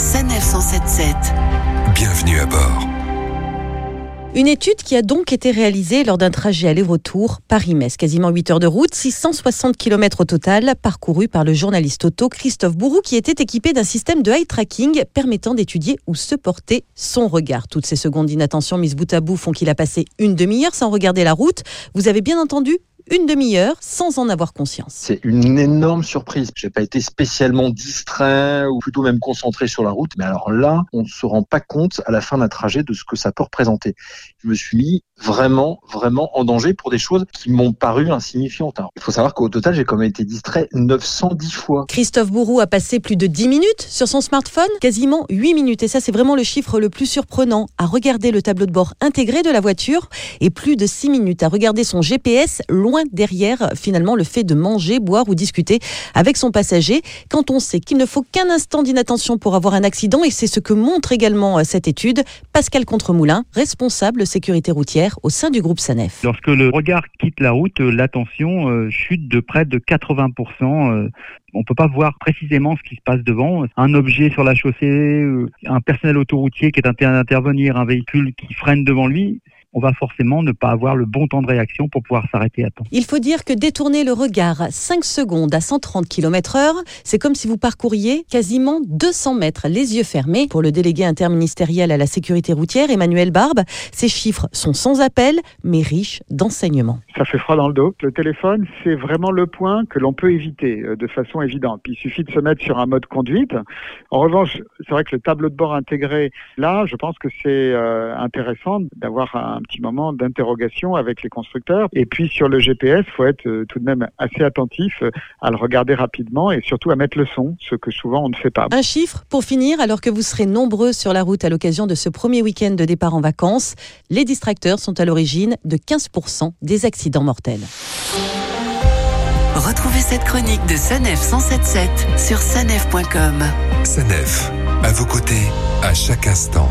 Sanef 177. Bienvenue à bord. Une étude qui a donc été réalisée lors d'un trajet aller-retour Paris-Metz, quasiment 8 heures de route, 660 km au total, parcouru par le journaliste auto Christophe Bourou qui était équipé d'un système de eye tracking permettant d'étudier où se portait son regard. Toutes ces secondes d'inattention mises bout à bout font qu'il a passé une demi-heure sans regarder la route. Vous avez bien entendu une demi-heure sans en avoir conscience. C'est une énorme surprise. J'ai pas été spécialement distrait ou plutôt même concentré sur la route, mais alors là, on ne se rend pas compte à la fin d'un trajet de ce que ça peut représenter. Je me suis mis vraiment, vraiment en danger pour des choses qui m'ont paru insignifiantes. Alors, il faut savoir qu'au total, j'ai quand même été distrait 910 fois. Christophe Bourou a passé plus de 10 minutes sur son smartphone, quasiment 8 minutes. Et ça, c'est vraiment le chiffre le plus surprenant à regarder le tableau de bord intégré de la voiture et plus de 6 minutes à regarder son GPS loin derrière finalement le fait de manger, boire ou discuter avec son passager quand on sait qu'il ne faut qu'un instant d'inattention pour avoir un accident et c'est ce que montre également euh, cette étude. Pascal Contremoulin, responsable sécurité routière au sein du groupe SANEF. Lorsque le regard quitte la route, euh, l'attention euh, chute de près de 80%. On ne peut pas voir précisément ce qui se passe devant. Un objet sur la chaussée, un personnel autoroutier qui est en train d'intervenir, un véhicule qui freine devant lui, on va forcément ne pas avoir le bon temps de réaction pour pouvoir s'arrêter à temps. Il faut dire que détourner le regard 5 secondes à 130 km heure, c'est comme si vous parcouriez quasiment 200 mètres les yeux fermés. Pour le délégué interministériel à la sécurité routière, Emmanuel Barbe, ces chiffres sont sans appel, mais riches d'enseignements. Ça fait froid dans le dos. Le téléphone, c'est vraiment le point que l'on peut éviter euh, de façon évidente. il suffit de se mettre sur un mode conduite. En revanche, c'est vrai que le tableau de bord intégré, là, je pense que c'est euh, intéressant d'avoir un un petit moment d'interrogation avec les constructeurs. Et puis sur le GPS, faut être euh, tout de même assez attentif euh, à le regarder rapidement et surtout à mettre le son, ce que souvent on ne fait pas. Un chiffre pour finir, alors que vous serez nombreux sur la route à l'occasion de ce premier week-end de départ en vacances, les distracteurs sont à l'origine de 15% des accidents mortels. Retrouvez cette chronique de Sanef 177 sur sanef.com. Sanef, à vos côtés, à chaque instant.